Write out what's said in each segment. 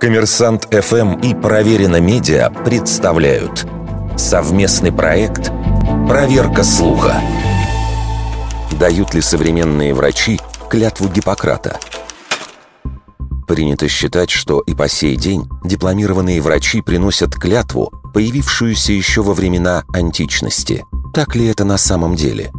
Коммерсант ФМ и Проверено Медиа представляют совместный проект «Проверка слуха». Дают ли современные врачи клятву Гиппократа? Принято считать, что и по сей день дипломированные врачи приносят клятву, появившуюся еще во времена античности. Так ли это на самом деле?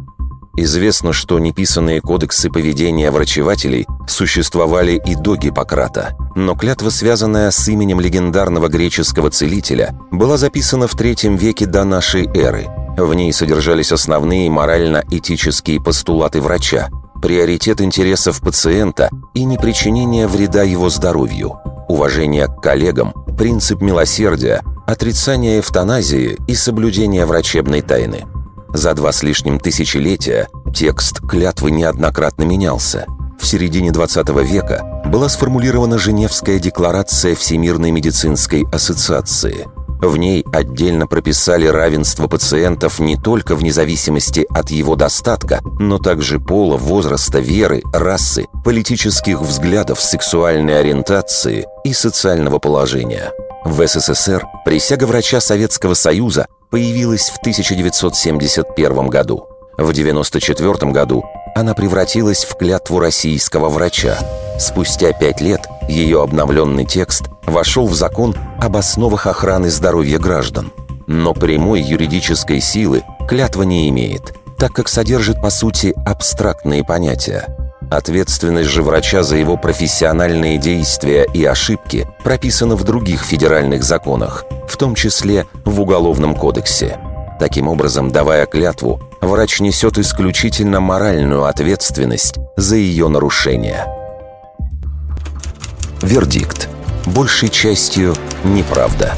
Известно, что неписанные кодексы поведения врачевателей существовали и до Гиппократа, но клятва, связанная с именем легендарного греческого целителя, была записана в третьем веке до нашей эры. В ней содержались основные морально-этические постулаты врача, приоритет интересов пациента и непричинение вреда его здоровью, уважение к коллегам, принцип милосердия, отрицание эвтаназии и соблюдение врачебной тайны – за два с лишним тысячелетия текст клятвы неоднократно менялся. В середине 20 века была сформулирована Женевская декларация Всемирной медицинской ассоциации. В ней отдельно прописали равенство пациентов не только вне зависимости от его достатка, но также пола, возраста, веры, расы, политических взглядов, сексуальной ориентации и социального положения. В СССР присяга врача Советского Союза появилась в 1971 году. В 1994 году она превратилась в клятву российского врача. Спустя пять лет ее обновленный текст вошел в закон об основах охраны здоровья граждан. Но прямой юридической силы клятва не имеет, так как содержит, по сути, абстрактные понятия. Ответственность же врача за его профессиональные действия и ошибки прописана в других федеральных законах, в том числе в Уголовном кодексе. Таким образом, давая клятву, врач несет исключительно моральную ответственность за ее нарушение. Вердикт. Большей частью неправда.